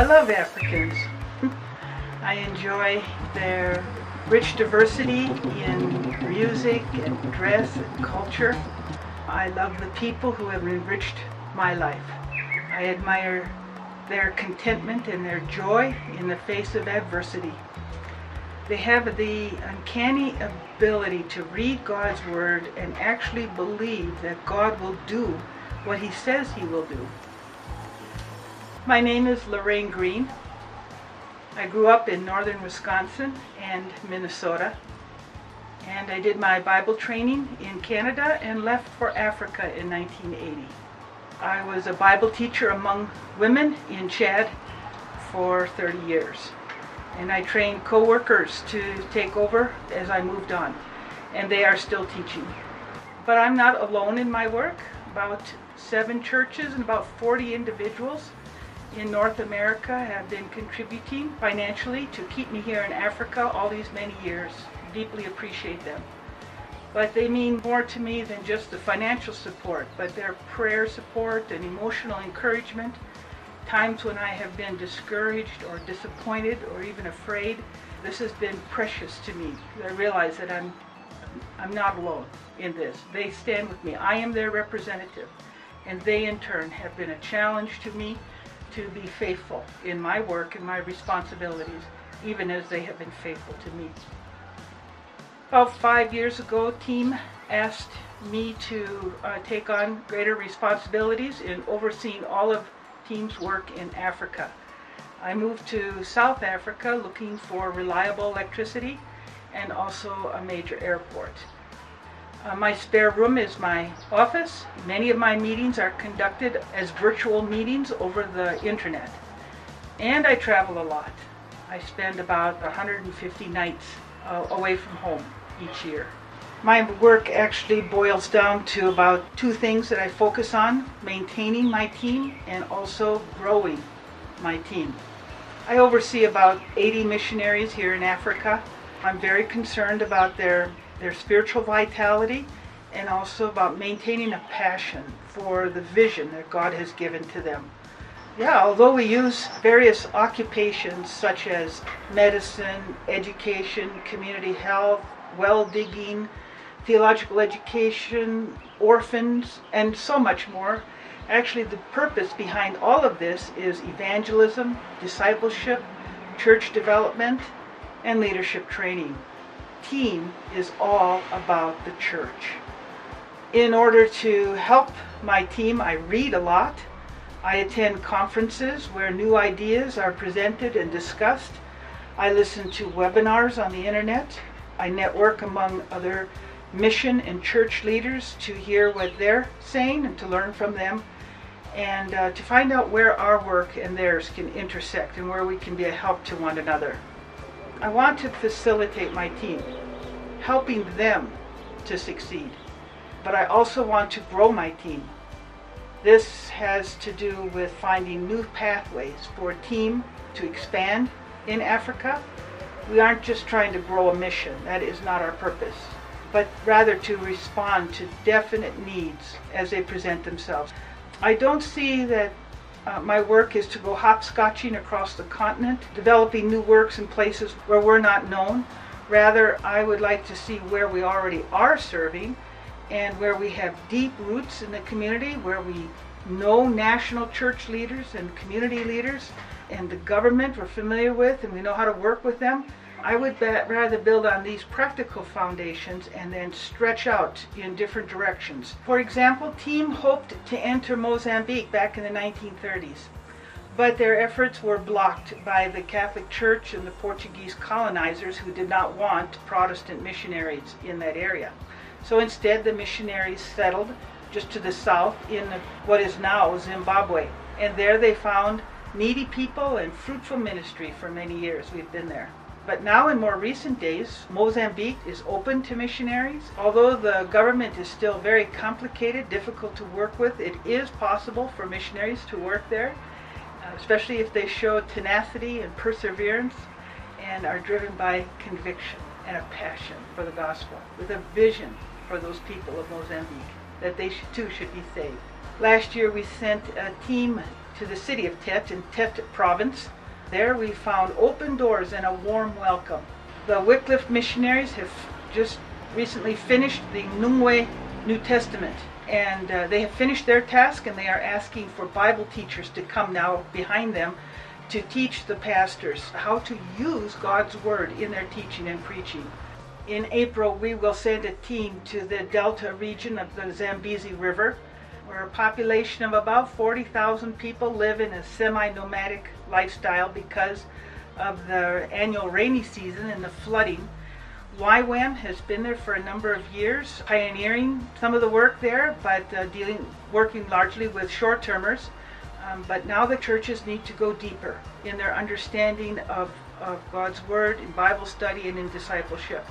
I love Africans. I enjoy their rich diversity in music and dress and culture. I love the people who have enriched my life. I admire their contentment and their joy in the face of adversity. They have the uncanny ability to read God's Word and actually believe that God will do what He says He will do. My name is Lorraine Green. I grew up in northern Wisconsin and Minnesota, and I did my Bible training in Canada and left for Africa in 1980. I was a Bible teacher among women in Chad for 30 years and I trained co-workers to take over as I moved on, and they are still teaching. But I'm not alone in my work. About seven churches and about 40 individuals in North America have been contributing financially to keep me here in Africa all these many years. Deeply appreciate them. But they mean more to me than just the financial support, but their prayer support and emotional encouragement times when I have been discouraged or disappointed or even afraid, this has been precious to me. I realize that I'm I'm not alone in this. They stand with me. I am their representative. And they in turn have been a challenge to me to be faithful in my work and my responsibilities, even as they have been faithful to me. About five years ago, team asked me to uh, take on greater responsibilities in overseeing all of team's work in Africa. I moved to South Africa looking for reliable electricity and also a major airport. Uh, my spare room is my office. Many of my meetings are conducted as virtual meetings over the internet. And I travel a lot. I spend about 150 nights uh, away from home each year. My work actually boils down to about two things that I focus on maintaining my team and also growing my team. I oversee about 80 missionaries here in Africa. I'm very concerned about their, their spiritual vitality and also about maintaining a passion for the vision that God has given to them. Yeah, although we use various occupations such as medicine, education, community health, well digging, theological education, orphans, and so much more. Actually, the purpose behind all of this is evangelism, discipleship, church development, and leadership training. Team is all about the church. In order to help my team, I read a lot. I attend conferences where new ideas are presented and discussed. I listen to webinars on the internet. I network among other mission and church leaders to hear what they're saying and to learn from them and uh, to find out where our work and theirs can intersect and where we can be a help to one another. I want to facilitate my team, helping them to succeed, but I also want to grow my team. This has to do with finding new pathways for a team to expand in Africa. We aren't just trying to grow a mission, that is not our purpose but rather to respond to definite needs as they present themselves. I don't see that uh, my work is to go hopscotching across the continent, developing new works in places where we're not known. Rather, I would like to see where we already are serving and where we have deep roots in the community, where we know national church leaders and community leaders and the government we're familiar with and we know how to work with them I would rather build on these practical foundations and then stretch out in different directions. For example, Team hoped to enter Mozambique back in the 1930s, but their efforts were blocked by the Catholic Church and the Portuguese colonizers who did not want Protestant missionaries in that area. So instead, the missionaries settled just to the south in what is now Zimbabwe, and there they found needy people and fruitful ministry for many years. We've been there. But now, in more recent days, Mozambique is open to missionaries. Although the government is still very complicated, difficult to work with, it is possible for missionaries to work there, uh, especially if they show tenacity and perseverance and are driven by conviction and a passion for the gospel, with a vision for those people of Mozambique that they too should be saved. Last year, we sent a team to the city of Tete in Tete province. There we found open doors and a warm welcome. The Wycliffe missionaries have just recently finished the Nyungwe New Testament and uh, they have finished their task and they are asking for Bible teachers to come now behind them to teach the pastors how to use God's Word in their teaching and preaching. In April, we will send a team to the Delta region of the Zambezi River, where a population of about 40,000 people live in a semi nomadic lifestyle because of the annual rainy season and the flooding. YWAM has been there for a number of years, pioneering some of the work there, but uh, dealing, working largely with short-termers. Um, but now the churches need to go deeper in their understanding of, of God's Word in Bible study and in discipleship.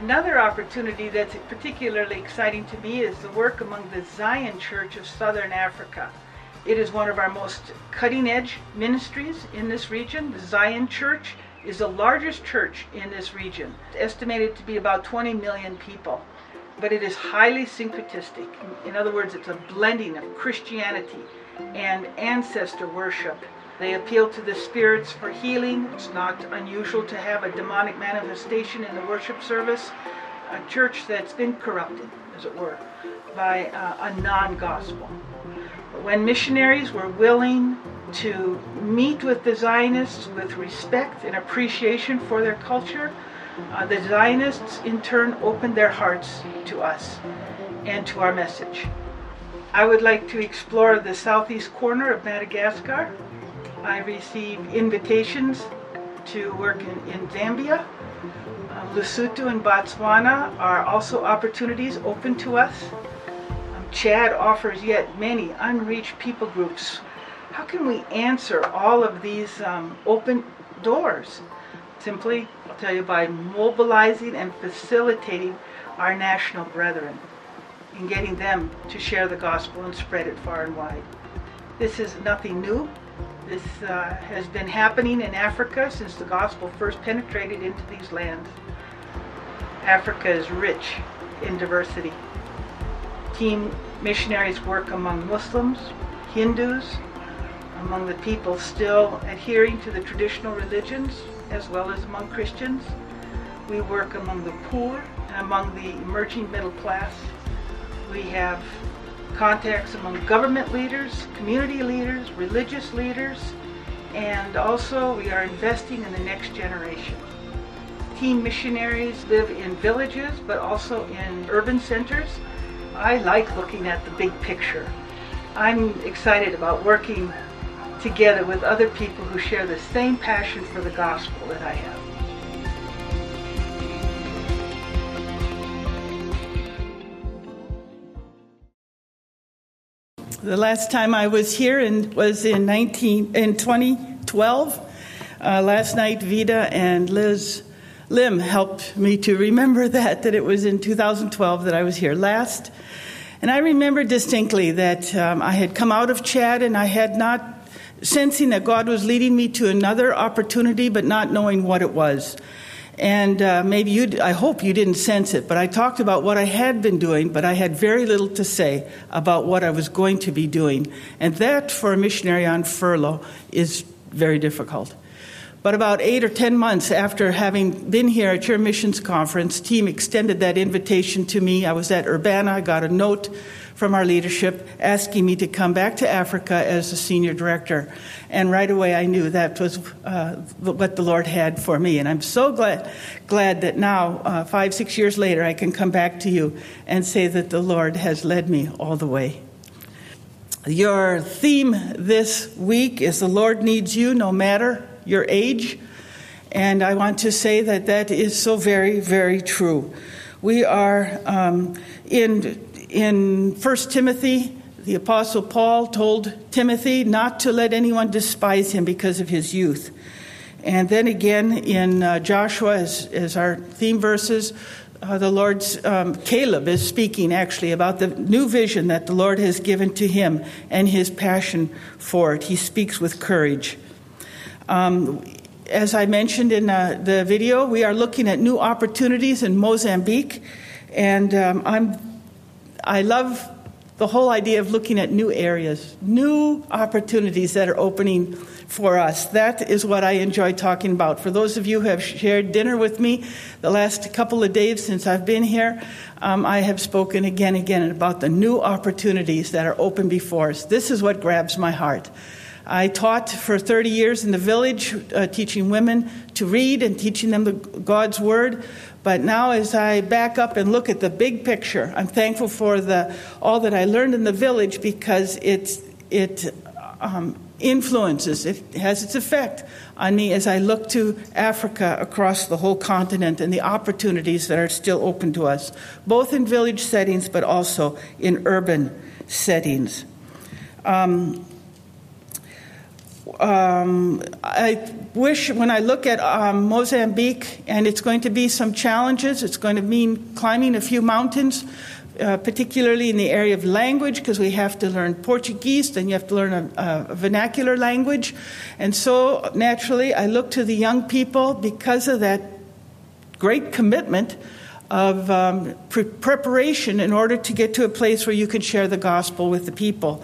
Another opportunity that's particularly exciting to me is the work among the Zion Church of Southern Africa. It is one of our most cutting edge ministries in this region. The Zion Church is the largest church in this region, estimated to be about 20 million people. But it is highly syncretistic. In other words, it's a blending of Christianity and ancestor worship. They appeal to the spirits for healing. It's not unusual to have a demonic manifestation in the worship service. A church that's been corrupted, as it were, by uh, a non gospel. When missionaries were willing to meet with the Zionists with respect and appreciation for their culture, uh, the Zionists in turn opened their hearts to us and to our message. I would like to explore the southeast corner of Madagascar. I receive invitations to work in, in Zambia. Uh, Lesotho and Botswana are also opportunities open to us. Chad offers yet many unreached people groups. How can we answer all of these um, open doors? Simply, I'll tell you, by mobilizing and facilitating our national brethren and getting them to share the gospel and spread it far and wide. This is nothing new. This uh, has been happening in Africa since the gospel first penetrated into these lands. Africa is rich in diversity. Team missionaries work among Muslims, Hindus, among the people still adhering to the traditional religions, as well as among Christians. We work among the poor and among the emerging middle class we have contacts among government leaders, community leaders, religious leaders, and also we are investing in the next generation. Team missionaries live in villages but also in urban centers. I like looking at the big picture. I'm excited about working together with other people who share the same passion for the gospel that I have. The last time I was here in, was in 19 in 2012. Uh, last night, Vida and Liz Lim helped me to remember that that it was in 2012 that I was here last. And I remember distinctly that um, I had come out of Chad and I had not sensing that God was leading me to another opportunity, but not knowing what it was. And uh, maybe you, I hope you didn't sense it, but I talked about what I had been doing, but I had very little to say about what I was going to be doing. And that, for a missionary on furlough, is very difficult. But about eight or ten months after having been here at your missions conference, team extended that invitation to me. I was at Urbana. I got a note from our leadership asking me to come back to Africa as a senior director. And right away I knew that was uh, what the Lord had for me. And I'm so glad, glad that now, uh, five, six years later, I can come back to you and say that the Lord has led me all the way. Your theme this week is The Lord Needs You No Matter Your Age. And I want to say that that is so very, very true. We are um, in in 1 Timothy, the Apostle Paul told Timothy not to let anyone despise him because of his youth. And then again in uh, Joshua, as, as, our theme verses, uh, the Lord's um, Caleb is speaking actually about the new vision that the Lord has given to him and his passion for it. He speaks with courage. Um, as I mentioned in uh, the video, we are looking at new opportunities in Mozambique, and um, I'm I love the whole idea of looking at new areas, new opportunities that are opening for us. That is what I enjoy talking about. For those of you who have shared dinner with me the last couple of days since I've been here, um, I have spoken again and again about the new opportunities that are open before us. This is what grabs my heart. I taught for 30 years in the village, uh, teaching women to read and teaching them the, God's Word. But now, as I back up and look at the big picture, I'm thankful for the, all that I learned in the village because it's, it um, influences, it has its effect on me as I look to Africa across the whole continent and the opportunities that are still open to us, both in village settings but also in urban settings. Um, um, I wish when I look at um, Mozambique, and it's going to be some challenges, it's going to mean climbing a few mountains, uh, particularly in the area of language, because we have to learn Portuguese, then you have to learn a, a, vernacular language. And so, naturally, I look to the young people because of that great commitment of um, pre- preparation in order to get to a place where you can share the gospel with the people.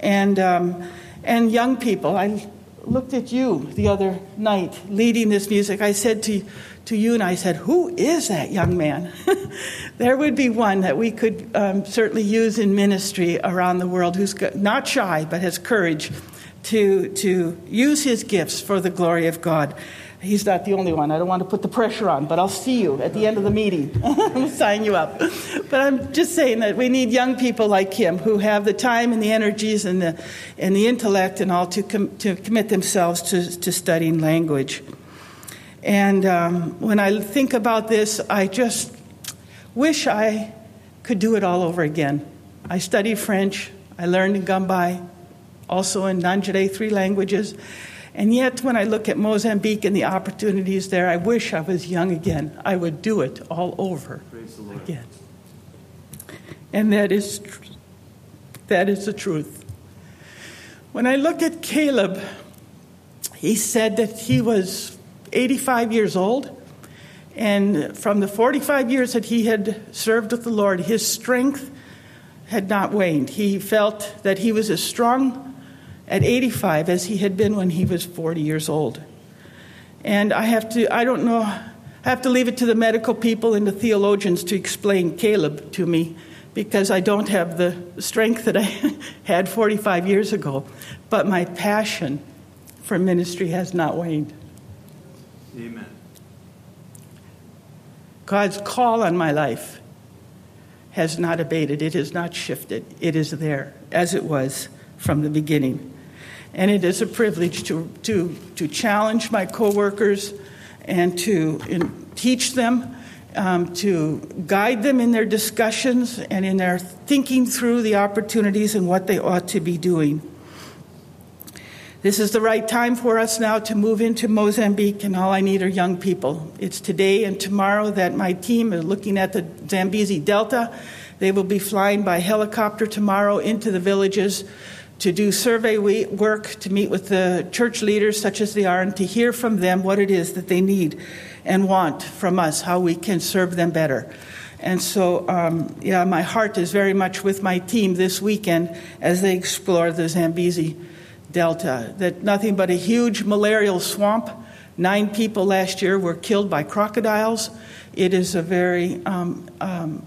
And um, and young people. I looked at you the other night leading this music. I said to, to you, and I said, Who is that young man? there would be one that we could um, certainly use in ministry around the world who's not shy but has courage to, to use his gifts for the glory of God. He's not the only one. I don't want to put the pressure on, but I'll see you at the end of the meeting. I'll sign you up. But I'm just saying that we need young people like him who have the time and the energies and the, and the intellect and all to, com- to commit themselves to, to studying language. And um, when I think about this, I just wish I could do it all over again. I studied French, I learned in Gumbai, also in Nanjere, three languages. And yet, when I look at Mozambique and the opportunities there, I wish I was young again. I would do it all over again. And that is, that is the truth. When I look at Caleb, he said that he was 85 years old. And from the 45 years that he had served with the Lord, his strength had not waned. He felt that he was as strong at 85 as he had been when he was 40 years old. And I have to, I don't know, I have to leave it to the medical people and the theologians to explain Caleb to me because I don't have the strength that I had 45 years ago. But my passion for ministry has not waned. Amen. God's call on my life has not abated, it has not shifted. It is there as it was from the beginning. And it is a privilege to, to, to challenge my coworkers and to in, teach them, um, to guide them in their discussions and in their thinking through the opportunities and what they ought to be doing. This is the right time for us now to move into Mozambique, and all I need are young people. It's today and tomorrow that my team is looking at the Zambezi Delta. They will be flying by helicopter tomorrow into the villages to do survey work, to meet with the church leaders, such as they are, and to hear from them what it is that they need and want from us, how we can serve them better. And so, um, yeah, my heart is very much with my team this weekend as they explore the Zambezi Delta. That nothing but a huge malarial swamp. Nine people last year were killed by crocodiles. It is a very, um, um,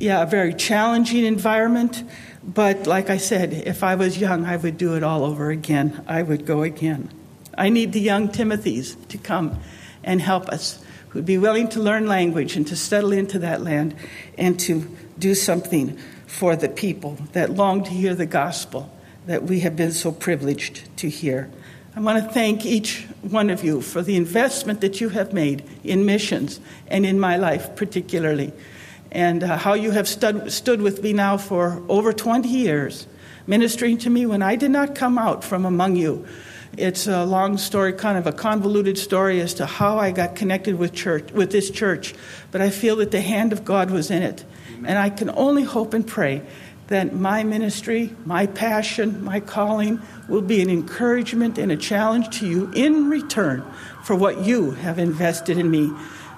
yeah, a very challenging environment. But like I said, if I was young, I would do it all over again. I would go again. I need the young Timothys to come and help us, who'd be willing to learn language and to settle into that land and to do something for the people that long to hear the gospel that we have been so privileged to hear. I want to thank each one of you for the investment that you have made in missions and in my life, particularly and uh, how you have stood, stood with me now for over 20 years, ministering to me when I did not come out from among you. It's a long story, kind of a convoluted story as to how I got connected with church, with this church, but I feel that the hand of God was in it. Amen. And I can only hope and pray that my ministry, my passion, my calling will be an encouragement and a challenge to you in return for what you have invested in me.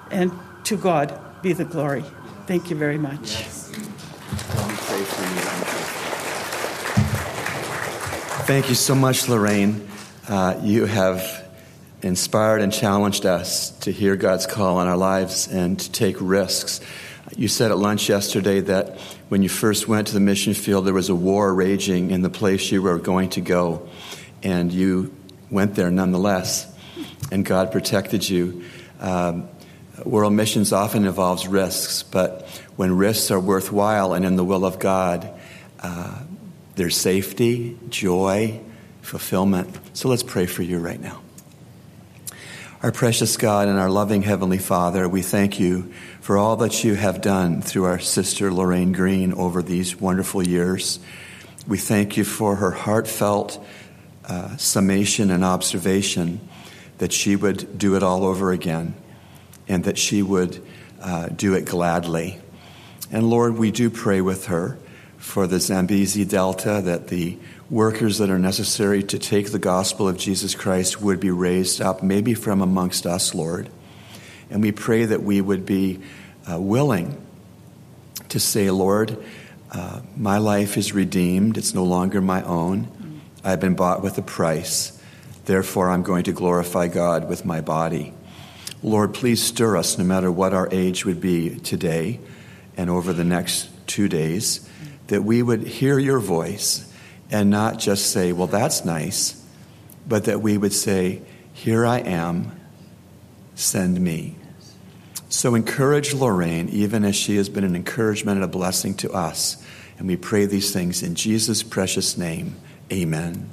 And to God be the glory. Thank you very much. Thank you so much, Lorraine. Uh, you have inspired and challenged us to hear God's call on our lives and to take risks. You said at lunch yesterday that when you first went to the mission field, there was a war raging in the place you were going to go, and you went there nonetheless, and God protected you. Um, world missions often involves risks, but when risks are worthwhile and in the will of God, uh, there's safety, joy, fulfillment. So let's pray for you right now. Our precious God and our loving Heavenly Father, we thank you for all that you have done through our sister Lorraine Green over these wonderful years. We thank you for her heartfelt uh, summation and observation that she would do it all over again and that she would uh, do it gladly. And Lord, we do pray with her for the Zambezi Delta that the workers that are necessary to take the gospel of Jesus Christ would be raised up, maybe from amongst us, Lord. And we pray that we would be uh, willing to say, Lord, uh, my life is redeemed. It's no longer my own. I've been bought with a price. Therefore, I'm going to glorify God with my body. Lord, please stir us no matter what our age would be today and over the next two days that we would hear your voice and not just say, well, that's nice, but that we would say, here I am, send me. So encourage Lorraine, even as she has been an encouragement and a blessing to us. And we pray these things in Jesus' precious name. Amen.